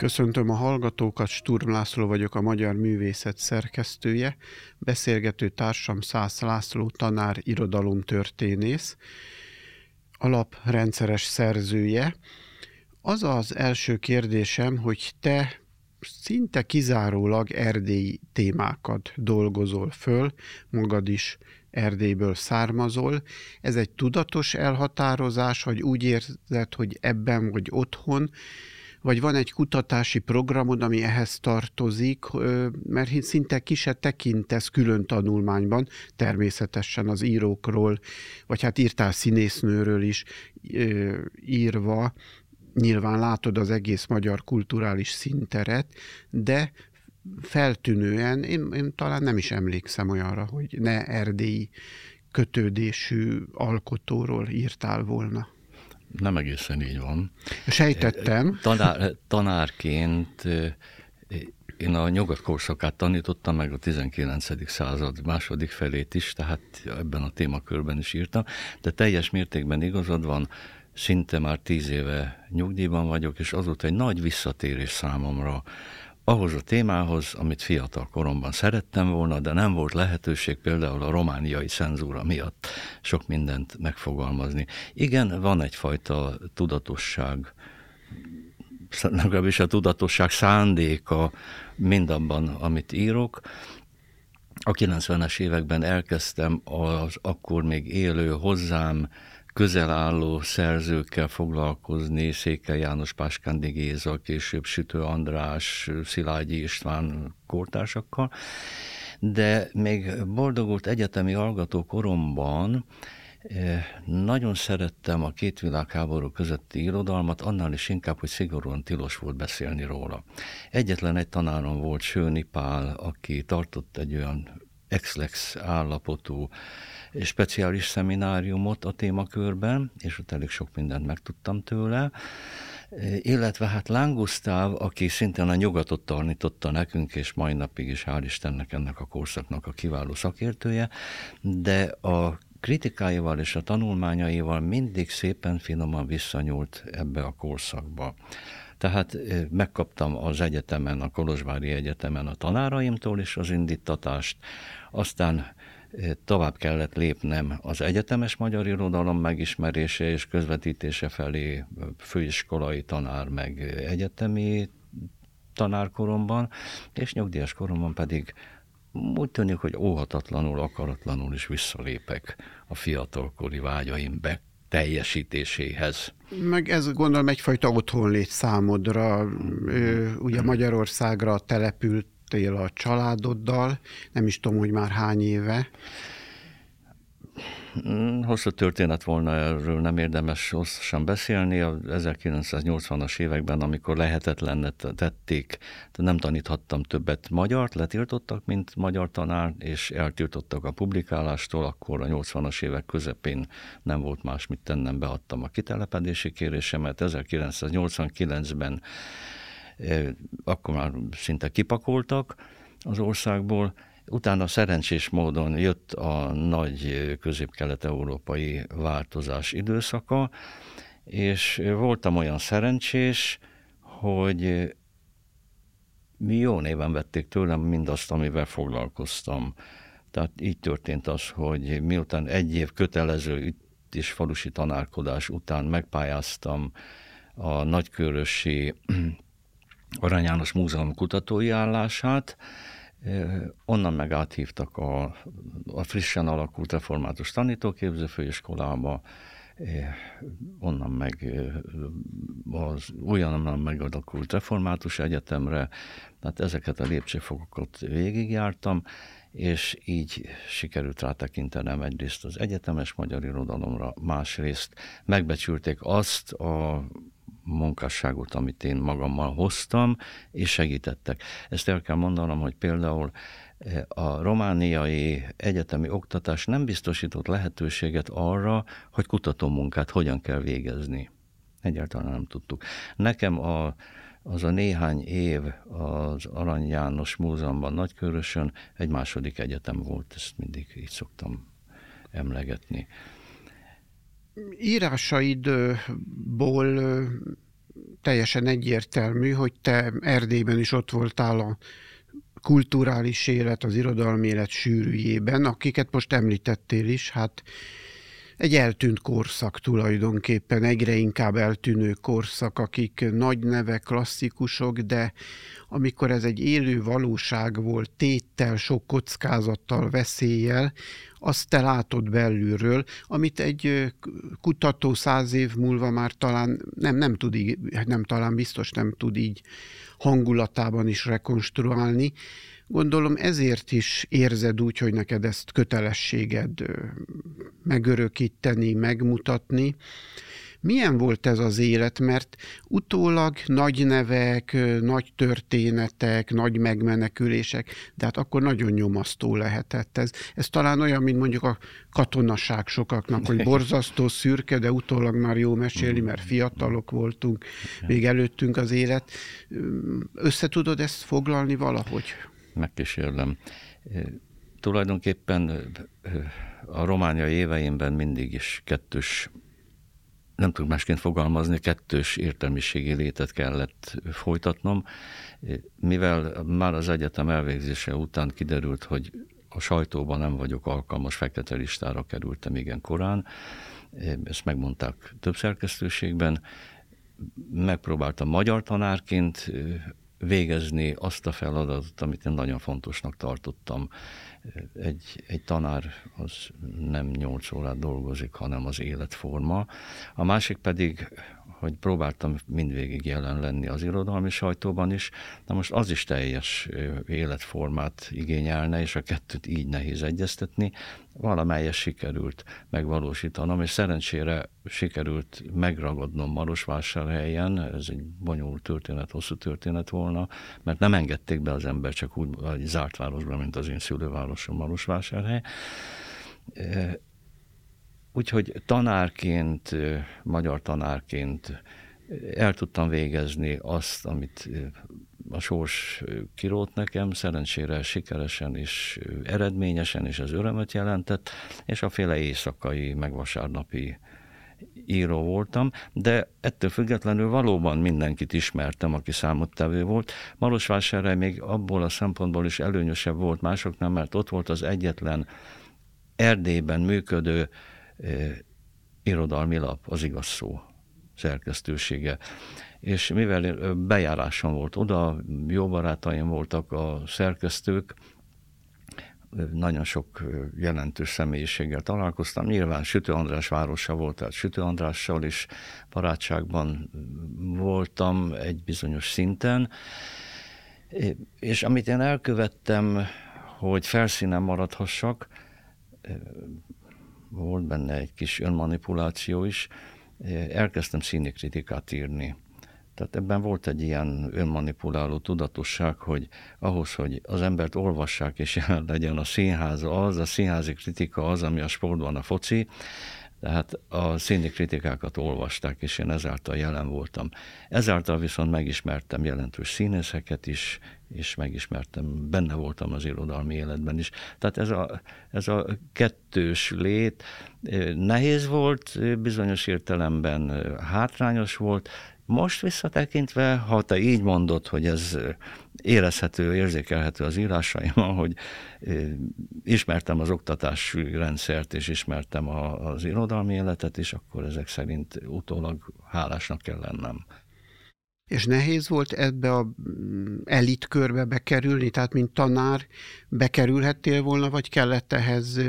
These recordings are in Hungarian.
Köszöntöm a hallgatókat, Sturm László vagyok, a Magyar Művészet szerkesztője, beszélgető társam Szász László, tanár, irodalomtörténész, alaprendszeres szerzője. Az az első kérdésem, hogy te szinte kizárólag erdélyi témákat dolgozol föl, magad is Erdélyből származol. Ez egy tudatos elhatározás, vagy úgy érzed, hogy ebben vagy otthon, vagy van egy kutatási programod, ami ehhez tartozik, mert szinte ki se tekintesz külön tanulmányban, természetesen az írókról, vagy hát írtál színésznőről is írva, nyilván látod az egész magyar kulturális szinteret, de feltűnően, én, én talán nem is emlékszem olyanra, hogy ne erdélyi kötődésű alkotóról írtál volna. Nem egészen így van. Sejtettem. Tanár, tanárként én a nyugat korszakát tanítottam, meg a 19. század második felét is, tehát ebben a témakörben is írtam, de teljes mértékben igazad van, szinte már tíz éve nyugdíjban vagyok, és azóta egy nagy visszatérés számomra ahhoz a témához, amit fiatal koromban szerettem volna, de nem volt lehetőség például a romániai cenzúra miatt sok mindent megfogalmazni. Igen, van egyfajta tudatosság, legalábbis a tudatosság szándéka mindabban, amit írok. A 90-es években elkezdtem az akkor még élő hozzám közel álló szerzőkkel foglalkozni, Székely János Páskándi Géza, később Sütő András, Szilágyi István kórtársakkal, de még boldogult egyetemi hallgató koromban eh, nagyon szerettem a két világháború közötti irodalmat, annál is inkább, hogy szigorúan tilos volt beszélni róla. Egyetlen egy tanárom volt, Sőni Pál, aki tartott egy olyan ex-lex állapotú speciális szemináriumot a témakörben, és ott elég sok mindent megtudtam tőle, illetve hát Láng Gusztáv, aki szintén a nyugatot tanította nekünk, és mai napig is hál' Istennek ennek a korszaknak a kiváló szakértője, de a kritikáival és a tanulmányaival mindig szépen finoman visszanyúlt ebbe a korszakba. Tehát megkaptam az egyetemen, a Kolozsvári Egyetemen a tanáraimtól is az indítatást, aztán tovább kellett lépnem az egyetemes magyar irodalom megismerése és közvetítése felé főiskolai tanár meg egyetemi tanárkoromban, és nyugdíjas koromban pedig úgy tűnik, hogy óhatatlanul, akaratlanul is visszalépek a fiatalkori vágyaim be teljesítéséhez. Meg ez gondolom egyfajta otthonlét számodra. Ugye Magyarországra települt éltél a családoddal, nem is tudom, hogy már hány éve. Mm, hosszú történet volna erről, nem érdemes hosszasan beszélni. A 1980-as években, amikor lehetetlen tették, nem taníthattam többet magyart, letiltottak, mint magyar tanár, és eltiltottak a publikálástól, akkor a 80-as évek közepén nem volt más, mit tennem, beadtam a kitelepedési kérésemet. 1989-ben akkor már szinte kipakoltak az országból, Utána szerencsés módon jött a nagy közép-kelet-európai változás időszaka, és voltam olyan szerencsés, hogy mi jó néven vették tőlem mindazt, amivel foglalkoztam. Tehát így történt az, hogy miután egy év kötelező itt is falusi tanárkodás után megpályáztam a nagykörösi Arany János Múzeum kutatói állását, onnan meg áthívtak a, a frissen alakult református tanítóképző főiskolába, onnan meg az újonnan megadakult református egyetemre, tehát ezeket a lépcsőfokokat végigjártam, és így sikerült rátekintenem egyrészt az egyetemes magyar irodalomra, másrészt megbecsülték azt a munkásságot, amit én magammal hoztam, és segítettek. Ezt el kell mondanom, hogy például eh, a romániai egyetemi oktatás nem biztosított lehetőséget arra, hogy kutatómunkát hogyan kell végezni. Egyáltalán nem tudtuk. Nekem a, az a néhány év az Arany János Múzeumban Nagykörösön egy második egyetem volt, ezt mindig így szoktam emlegetni írásaidból teljesen egyértelmű, hogy te Erdélyben is ott voltál a kulturális élet, az irodalmi élet sűrűjében, akiket most említettél is, hát egy eltűnt korszak tulajdonképpen, egyre inkább eltűnő korszak, akik nagy nevek, klasszikusok, de amikor ez egy élő valóság volt, téttel, sok kockázattal, veszéllyel, azt te látod belülről, amit egy kutató száz év múlva már talán nem, nem tud így, nem talán biztos nem tud így hangulatában is rekonstruálni, Gondolom ezért is érzed úgy, hogy neked ezt kötelességed megörökíteni, megmutatni. Milyen volt ez az élet, mert utólag nagy nevek, nagy történetek, nagy megmenekülések, de hát akkor nagyon nyomasztó lehetett ez. Ez talán olyan, mint mondjuk a katonaság sokaknak, hogy borzasztó szürke, de utólag már jó mesélni, mert fiatalok voltunk, még előttünk az élet. Összetudod ezt foglalni valahogy? Megkísérlem. Tulajdonképpen a romániai éveimben mindig is kettős, nem tudok másként fogalmazni, kettős értelmiségi létet kellett folytatnom, mivel már az egyetem elvégzése után kiderült, hogy a sajtóban nem vagyok alkalmas, fekete listára kerültem igen korán, ezt megmondták több szerkesztőségben, megpróbáltam magyar tanárként végezni azt a feladatot, amit én nagyon fontosnak tartottam. Egy, egy tanár az nem nyolc órát dolgozik, hanem az életforma. A másik pedig hogy próbáltam mindvégig jelen lenni az irodalmi sajtóban is, na most az is teljes életformát igényelne, és a kettőt így nehéz egyeztetni. Valamelyes sikerült megvalósítanom, és szerencsére sikerült megragadnom Marosvásárhelyen, ez egy bonyolult történet, hosszú történet volna, mert nem engedték be az ember csak úgy zárt városba, mint az én szülővárosom Marosvásárhely Úgyhogy tanárként, magyar tanárként el tudtam végezni azt, amit a sors kirót nekem, szerencsére sikeresen és eredményesen, és az örömöt jelentett, és a féle éjszakai, meg író voltam, de ettől függetlenül valóban mindenkit ismertem, aki számottevő volt. Marosvásárhely még abból a szempontból is előnyösebb volt másoknál, mert ott volt az egyetlen Erdélyben működő irodalmi lap, az igaz szó szerkesztősége. És mivel bejárásom volt oda, jó barátaim voltak a szerkesztők, nagyon sok jelentős személyiséggel találkoztam. Nyilván Sütő András városa volt, tehát Sütő Andrással is barátságban voltam egy bizonyos szinten. És amit én elkövettem, hogy felszínen maradhassak, volt benne egy kis önmanipuláció is, elkezdtem színikritikát írni. Tehát ebben volt egy ilyen önmanipuláló tudatosság, hogy ahhoz, hogy az embert olvassák és legyen a színház az, a színházi kritika az, ami a sportban a foci, tehát a színi kritikákat olvasták, és én ezáltal jelen voltam. Ezáltal viszont megismertem jelentős színészeket is, és megismertem, benne voltam az irodalmi életben is. Tehát ez a, ez a kettős lét nehéz volt, bizonyos értelemben hátrányos volt, most visszatekintve, ha te így mondod, hogy ez érezhető, érzékelhető az írásaimon, hogy ismertem az oktatási rendszert, és ismertem az irodalmi életet is, akkor ezek szerint utólag hálásnak kell lennem. És nehéz volt ebbe a mm, elit körbe bekerülni, tehát mint tanár bekerülhettél volna, vagy kellett ehhez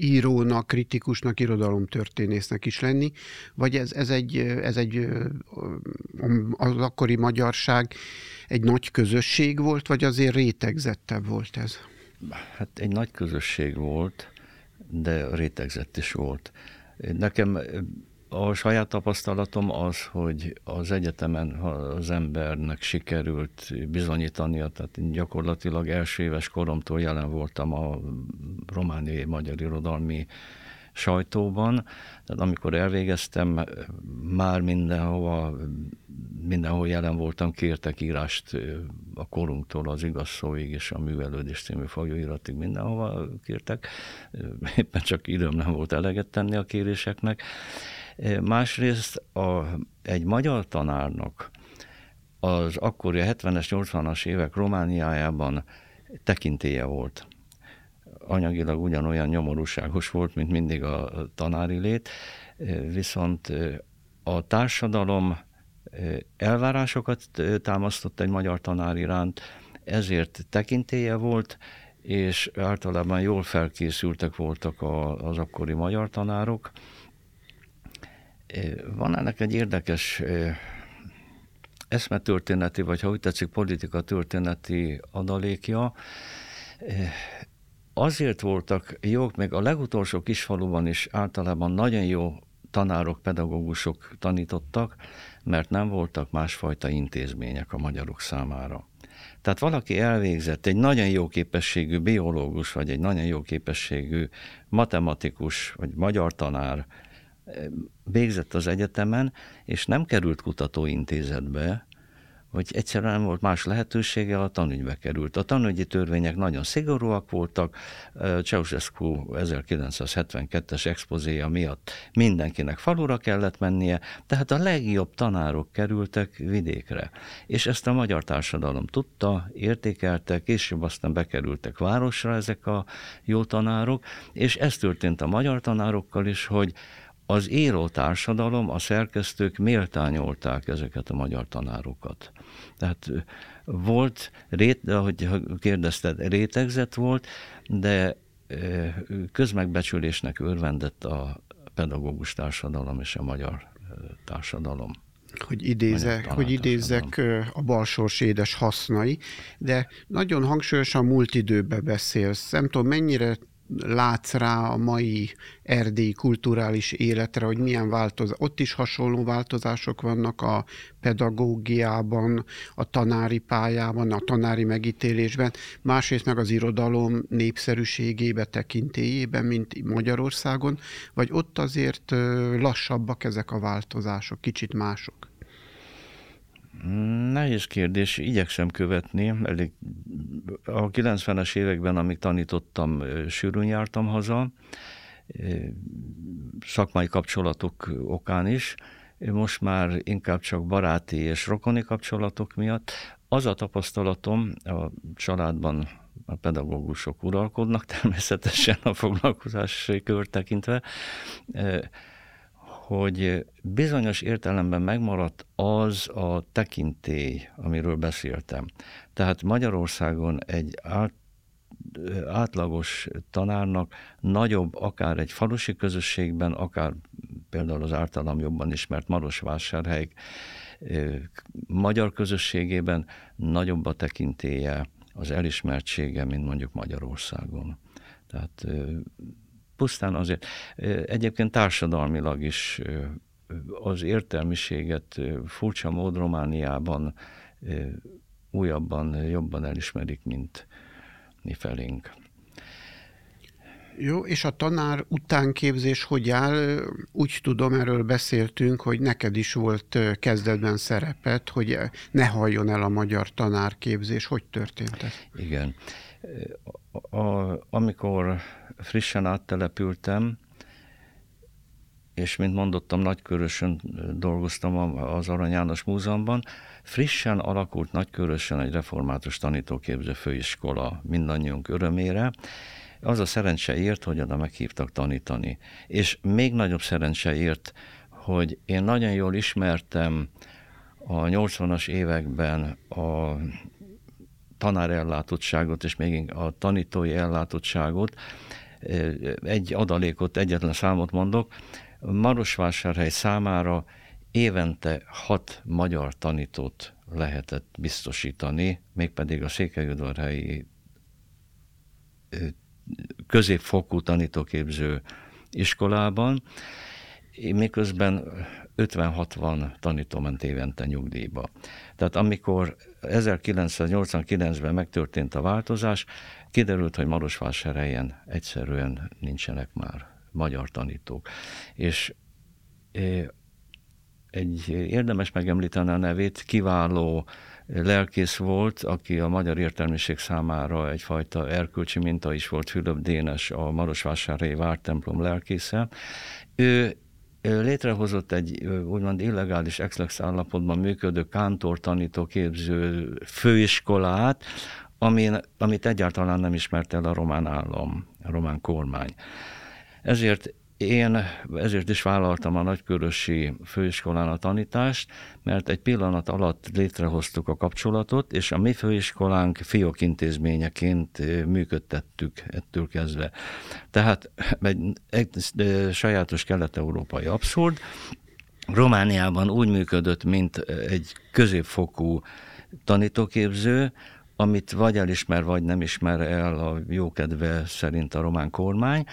írónak, kritikusnak, irodalomtörténésznek is lenni, vagy ez, ez, egy, ez egy az akkori magyarság egy nagy közösség volt, vagy azért rétegzettebb volt ez? Hát egy nagy közösség volt, de rétegzett is volt. Nekem a saját tapasztalatom az, hogy az egyetemen ha az embernek sikerült bizonyítania, tehát gyakorlatilag első éves koromtól jelen voltam a romániai magyar irodalmi sajtóban, tehát amikor elvégeztem, már mindenhova, mindenhol jelen voltam, kértek írást a korunktól az igaz szóig és a művelődés című folyóiratig mindenhova kértek, éppen csak időm nem volt eleget tenni a kéréseknek, Másrészt a, egy magyar tanárnak az akkori 70-es, 80-as évek Romániájában tekintélye volt. Anyagilag ugyanolyan nyomorúságos volt, mint mindig a tanári lét, viszont a társadalom elvárásokat támasztott egy magyar tanár iránt, ezért tekintélye volt, és általában jól felkészültek voltak az akkori magyar tanárok. Van ennek egy érdekes eszmetörténeti, vagy ha úgy tetszik, politika történeti adalékja. Azért voltak jók, meg a legutolsó kisfaluban is általában nagyon jó tanárok, pedagógusok tanítottak, mert nem voltak másfajta intézmények a magyarok számára. Tehát valaki elvégzett egy nagyon jó képességű biológus, vagy egy nagyon jó képességű matematikus, vagy magyar tanár, végzett az egyetemen, és nem került kutatóintézetbe, hogy egyszerűen nem volt más lehetősége, a tanügybe került. A tanügyi törvények nagyon szigorúak voltak, Ceausescu 1972-es expozéja miatt mindenkinek falura kellett mennie, tehát a legjobb tanárok kerültek vidékre. És ezt a magyar társadalom tudta, értékelte, később aztán bekerültek városra ezek a jó tanárok, és ez történt a magyar tanárokkal is, hogy az író társadalom, a szerkesztők méltányolták ezeket a magyar tanárokat. Tehát volt, rét, ahogy kérdezted, rétegzet volt, de közmegbecsülésnek örvendett a pedagógus társadalom és a magyar társadalom. Hogy, idézek, hogy idézzek a balsors édes hasznai, de nagyon hangsúlyosan múlt időbe beszélsz. Nem tudom, mennyire látsz rá a mai erdélyi kulturális életre, hogy milyen változás, ott is hasonló változások vannak a pedagógiában, a tanári pályában, a tanári megítélésben, másrészt meg az irodalom népszerűségébe, tekintélyében, mint Magyarországon, vagy ott azért lassabbak ezek a változások, kicsit mások? Nehéz kérdés, igyekszem követni. Elég a 90-es években, amíg tanítottam, sűrűn jártam haza, szakmai kapcsolatok okán is. Most már inkább csak baráti és rokoni kapcsolatok miatt. Az a tapasztalatom, a családban a pedagógusok uralkodnak, természetesen a foglalkozási kör tekintve, hogy bizonyos értelemben megmaradt az a tekintély, amiről beszéltem. Tehát Magyarországon egy át, átlagos tanárnak nagyobb, akár egy falusi közösségben, akár például az általam jobban ismert Marosvásárhely magyar közösségében nagyobb a tekintélye, az elismertsége, mint mondjuk Magyarországon. Tehát pusztán azért. Egyébként társadalmilag is az értelmiséget furcsa mód Romániában újabban, jobban elismerik, mint mi felénk. Jó, és a tanár utánképzés hogy áll? Úgy tudom, erről beszéltünk, hogy neked is volt kezdetben szerepet, hogy ne halljon el a magyar tanárképzés. Hogy történt ez? Igen. A, amikor frissen áttelepültem, és mint mondottam, Nagykörösön dolgoztam az Arany János Múzeumban. Frissen alakult Nagykörösön egy református tanítóképző főiskola mindannyiunk örömére. Az a szerencse ért, hogy oda meghívtak tanítani. És még nagyobb szerencse ért, hogy én nagyon jól ismertem a 80-as években a tanárellátottságot, és még a tanítói ellátottságot, egy adalékot, egyetlen számot mondok, Marosvásárhely számára évente hat magyar tanítót lehetett biztosítani, mégpedig a Székelyudvarhelyi középfokú tanítóképző iskolában, miközben 50-60 tanító ment évente nyugdíjba. Tehát amikor 1989-ben megtörtént a változás, kiderült, hogy Marosvásárhelyen egyszerűen nincsenek már magyar tanítók. És egy érdemes megemlíteni a nevét, kiváló lelkész volt, aki a magyar értelmiség számára egyfajta erkölcsi minta is volt, Fülöp Dénes, a Marosvásárhelyi vártemplom lelkésze. Ő létrehozott egy úgymond illegális exlex állapotban működő kántor tanító képző főiskolát, amin, amit egyáltalán nem ismert el a román állam, a román kormány. Ezért én ezért is vállaltam a nagykörösi főiskolán a tanítást, mert egy pillanat alatt létrehoztuk a kapcsolatot, és a mi főiskolánk fiók intézményeként működtettük ettől kezdve. Tehát egy, egy sajátos kelet-európai abszurd. Romániában úgy működött, mint egy középfokú tanítóképző, amit vagy elismer, vagy nem ismer el a jókedve szerint a román kormány.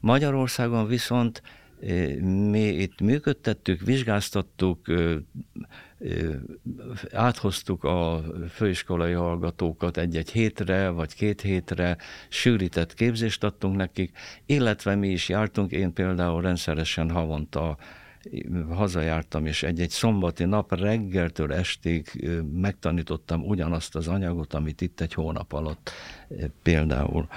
Magyarországon viszont eh, mi itt működtettük, vizsgáztattuk, eh, eh, áthoztuk a főiskolai hallgatókat egy-egy hétre, vagy két hétre, sűrített képzést adtunk nekik, illetve mi is jártunk, én például rendszeresen havonta hazajártam, és egy-egy szombati nap reggeltől estig megtanítottam ugyanazt az anyagot, amit itt egy hónap alatt például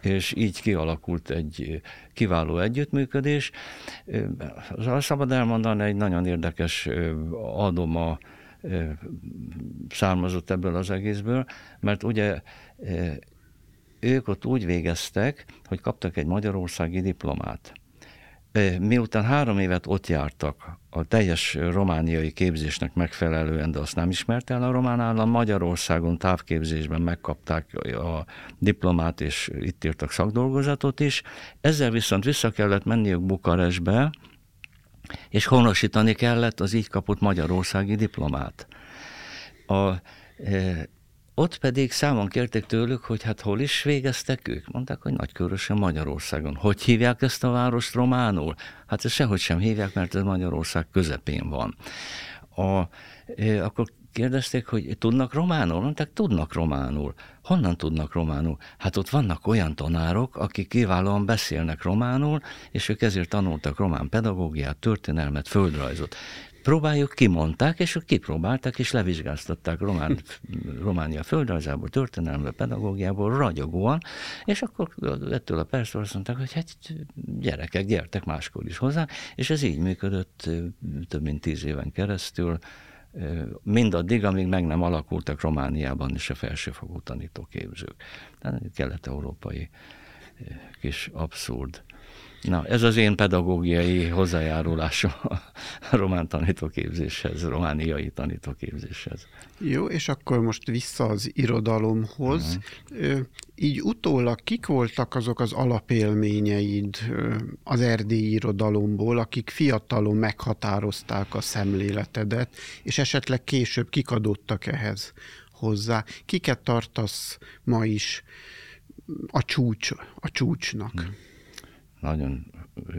és így kialakult egy kiváló együttműködés. Szabad elmondani, egy nagyon érdekes adoma származott ebből az egészből, mert ugye ők ott úgy végeztek, hogy kaptak egy magyarországi diplomát miután három évet ott jártak a teljes romániai képzésnek megfelelően, de azt nem ismerte el a román állam, Magyarországon távképzésben megkapták a diplomát, és itt írtak szakdolgozatot is. Ezzel viszont vissza kellett menniük Bukarestbe, és honosítani kellett az így kapott magyarországi diplomát. A, ott pedig számon kérték tőlük, hogy hát hol is végeztek ők. Mondták, hogy Nagykörösen Magyarországon. Hogy hívják ezt a várost románul? Hát ezt sehogy sem hívják, mert ez Magyarország közepén van. A, e, akkor kérdezték, hogy tudnak románul? Mondták, tudnak románul. Honnan tudnak románul? Hát ott vannak olyan tanárok, akik kiválóan beszélnek románul, és ők ezért tanultak román pedagógiát, történelmet, földrajzot próbáljuk, kimondták, és ők kipróbálták, és levizsgáztatták Román, Románia földrajzából, történelemből, pedagógiából ragyogóan, és akkor ettől a persze azt mondták, hogy hát gyerekek, gyertek máskor is hozzá, és ez így működött több mint tíz éven keresztül, mindaddig, amíg meg nem alakultak Romániában is a felsőfokú tanítóképzők. Tehát kelet-európai kis abszurd Na, ez az én pedagógiai hozzájárulásom a román tanítóképzéshez, romániai tanítóképzéshez. Jó, és akkor most vissza az irodalomhoz. Uh-huh. Így utólag kik voltak azok az alapélményeid az erdélyi irodalomból, akik fiatalon meghatározták a szemléletedet, és esetleg később kikadottak ehhez hozzá? Kiket tartasz ma is a csúcs, a csúcsnak? Uh-huh nagyon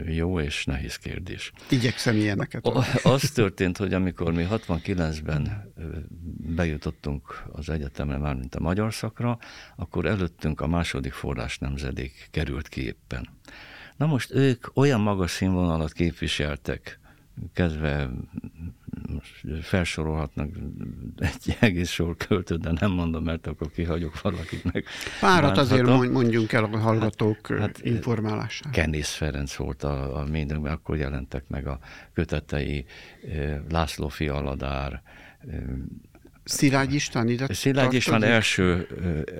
jó és nehéz kérdés. Igyekszem ilyeneket. Az történt, hogy amikor mi 69-ben bejutottunk az egyetemre, mármint a magyar szakra, akkor előttünk a második forrás nemzedék került ki éppen. Na most ők olyan magas színvonalat képviseltek, kezdve felsorolhatnak egy egész sor költőt, de nem mondom, mert akkor kihagyok valakit meg. Párat azért mondjunk el a hallgatók hát, hát, informálására. Kenész Ferenc volt a, a mindönkben, akkor jelentek meg a kötetei, László Fialadár, Szilágy István ide Szilágy István első,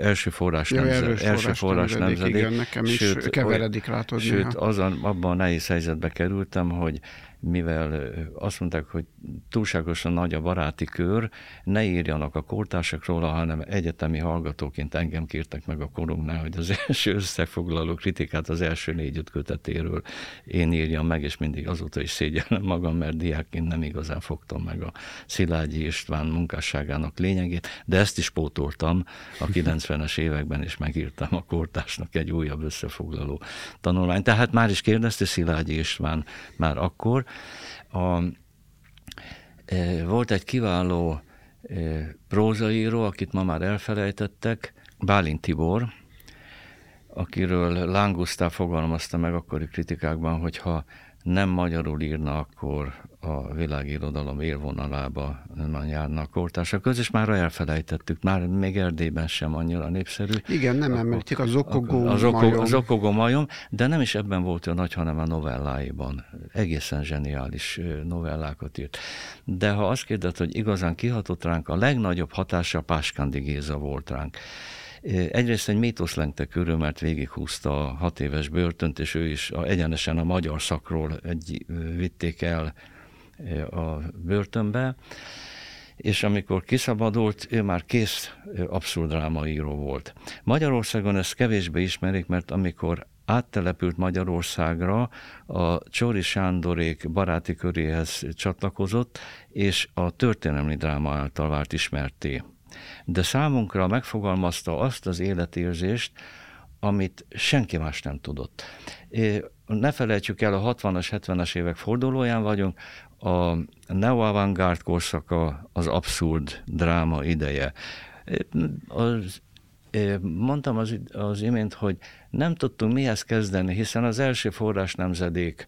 első forrás, ja, nemzed, első forrás, nemzedék. Igen, nekem sőt, is keveredik, látod Sőt, néha. azon, abban a nehéz helyzetbe kerültem, hogy mivel azt mondták, hogy túlságosan nagy a baráti kör, ne írjanak a kortársak róla, hanem egyetemi hallgatóként engem kértek meg a korunknál, hogy az első összefoglaló kritikát az első négy-öt kötetéről én írjam meg, és mindig azóta is szégyellem magam, mert diákként nem igazán fogtam meg a Szilágyi István munkásságának lényegét, de ezt is pótoltam a 90-es években, és megírtam a kortársnak egy újabb összefoglaló tanulmányt. Tehát már is kérdezte Szilágyi István már akkor, a, volt egy kiváló prózaíró, akit ma már elfelejtettek, Bálint Tibor, akiről Láng Gusztáv fogalmazta meg akkori kritikákban, hogy ha nem magyarul írna, akkor a világirodalom élvonalába nem járnak kortársak köz, és már elfelejtettük, már még Erdélyben sem annyira népszerű. Igen, nem említik az okogó az, majom. az okogó majom, de nem is ebben volt olyan nagy, hanem a novelláiban. Egészen zseniális novellákat írt. De ha azt kérdezed, hogy igazán kihatott ránk, a legnagyobb hatása Páskandi Géza volt ránk. Egyrészt egy mítosz lengte körül, mert végighúzta a hat éves börtönt, és ő is egyenesen a magyar szakról egy, vitték el a börtönbe, és amikor kiszabadult, ő már kész abszurd drámaíró volt. Magyarországon ezt kevésbé ismerik, mert amikor áttelepült Magyarországra, a Csori Sándorék baráti köréhez csatlakozott, és a történelmi dráma által vált ismerté de számunkra megfogalmazta azt az életérzést, amit senki más nem tudott. Ne felejtsük el, a 60-as, 70-es évek fordulóján vagyunk, a neo-avantgárd korszaka az abszurd dráma ideje. Az, mondtam az, az imént, hogy nem tudtunk mihez kezdeni, hiszen az első forrás nemzedék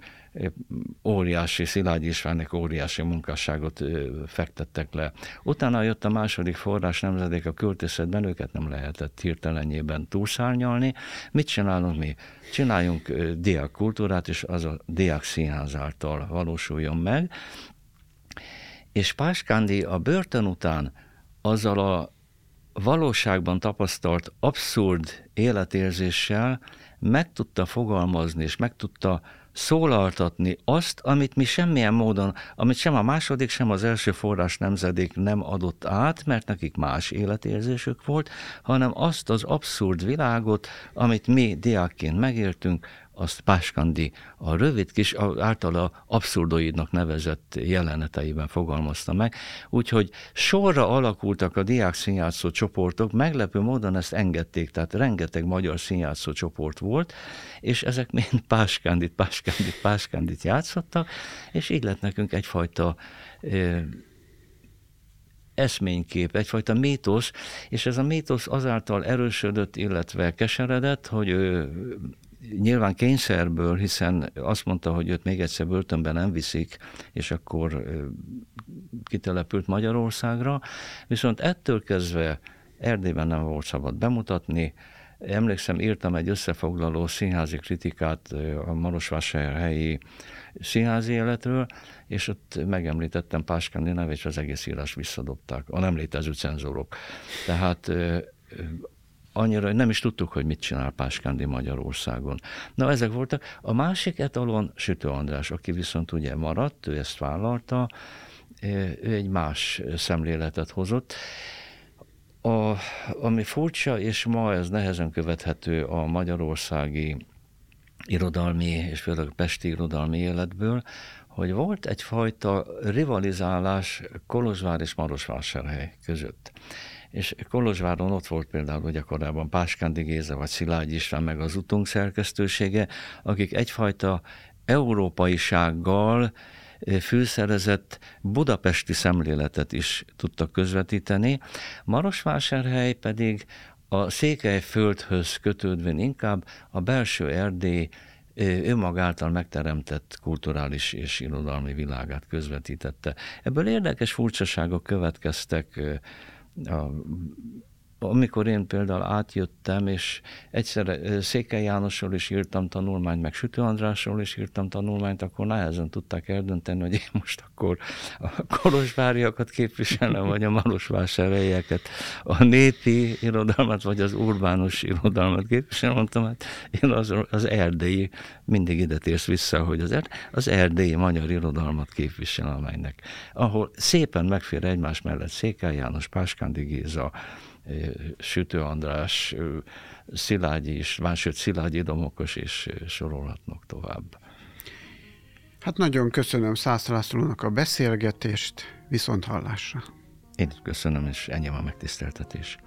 óriási, Szilágyi Istvánnak óriási munkásságot fektettek le. Utána jött a második forrás nemzedék a költészetben, őket nem lehetett hirtelenjében túlszárnyalni. Mit csinálunk mi? Csináljunk diák kultúrát, és az a diák színház által valósuljon meg. És Páskándi a börtön után azzal a valóságban tapasztalt abszurd életérzéssel meg tudta fogalmazni, és meg tudta szólaltatni azt, amit mi semmilyen módon, amit sem a második, sem az első forrás nemzedék nem adott át, mert nekik más életérzésük volt, hanem azt az abszurd világot, amit mi diákként megértünk, azt Páskandi a rövid kis, általa abszurdoidnak nevezett jeleneteiben fogalmazta meg. Úgyhogy sorra alakultak a diák színjátszó csoportok, meglepő módon ezt engedték, tehát rengeteg magyar színjátszó csoport volt, és ezek mind Páskandit, Páskandit, Páskandit játszottak, és így lett nekünk egyfajta eszménykép, egyfajta mítosz, és ez a mítosz azáltal erősödött, illetve keseredett, hogy ő nyilván kényszerből, hiszen azt mondta, hogy őt még egyszer börtönben nem viszik, és akkor kitelepült Magyarországra, viszont ettől kezdve Erdélyben nem volt szabad bemutatni, Emlékszem, írtam egy összefoglaló színházi kritikát a Marosvásárhelyi színházi életről, és ott megemlítettem Páskandi nevét, és az egész írás visszadobták, a nem létező cenzorok. Tehát annyira, hogy nem is tudtuk, hogy mit csinál Páskándi Magyarországon. Na, ezek voltak. A másik etalon Sütő András, aki viszont ugye maradt, ő ezt vállalta, ő egy más szemléletet hozott. A, ami furcsa, és ma ez nehezen követhető a magyarországi irodalmi, és főleg pesti irodalmi életből, hogy volt egyfajta rivalizálás Kolozsvár és Marosvásárhely között és Kolozsváron ott volt például ugye korábban Páskándi Géza, vagy Szilágy István, meg az utunk szerkesztősége, akik egyfajta európaisággal eh, fűszerezett budapesti szemléletet is tudtak közvetíteni. Marosvásárhely pedig a földhöz kötődvén inkább a belső Erdély eh, önmagáltal megteremtett kulturális és irodalmi világát közvetítette. Ebből érdekes furcsaságok következtek eh, a, amikor én például átjöttem, és egyszer Székely Jánosról is írtam tanulmányt, meg Sütő Andrásról is írtam tanulmányt, akkor nehezen tudták eldönteni, hogy én most akkor a kolozsváriakat képviselem, vagy a malosvásárhelyeket, a népi irodalmat, vagy az urbánus irodalmat képviselem, mondtam, hát én az, az erdélyi, mindig ide térsz vissza, hogy az, er, az erdélyi magyar irodalmat képviselem, amelynek, ahol szépen megfér egymás mellett Székely János, Páskándi Géza, Sütő András, Szilágyi is, máshogy Szilágyi Domokos is sorolhatnak tovább. Hát nagyon köszönöm Szász Lászlónak a beszélgetést, viszont hallásra. Én köszönöm, és ennyi a megtiszteltetés.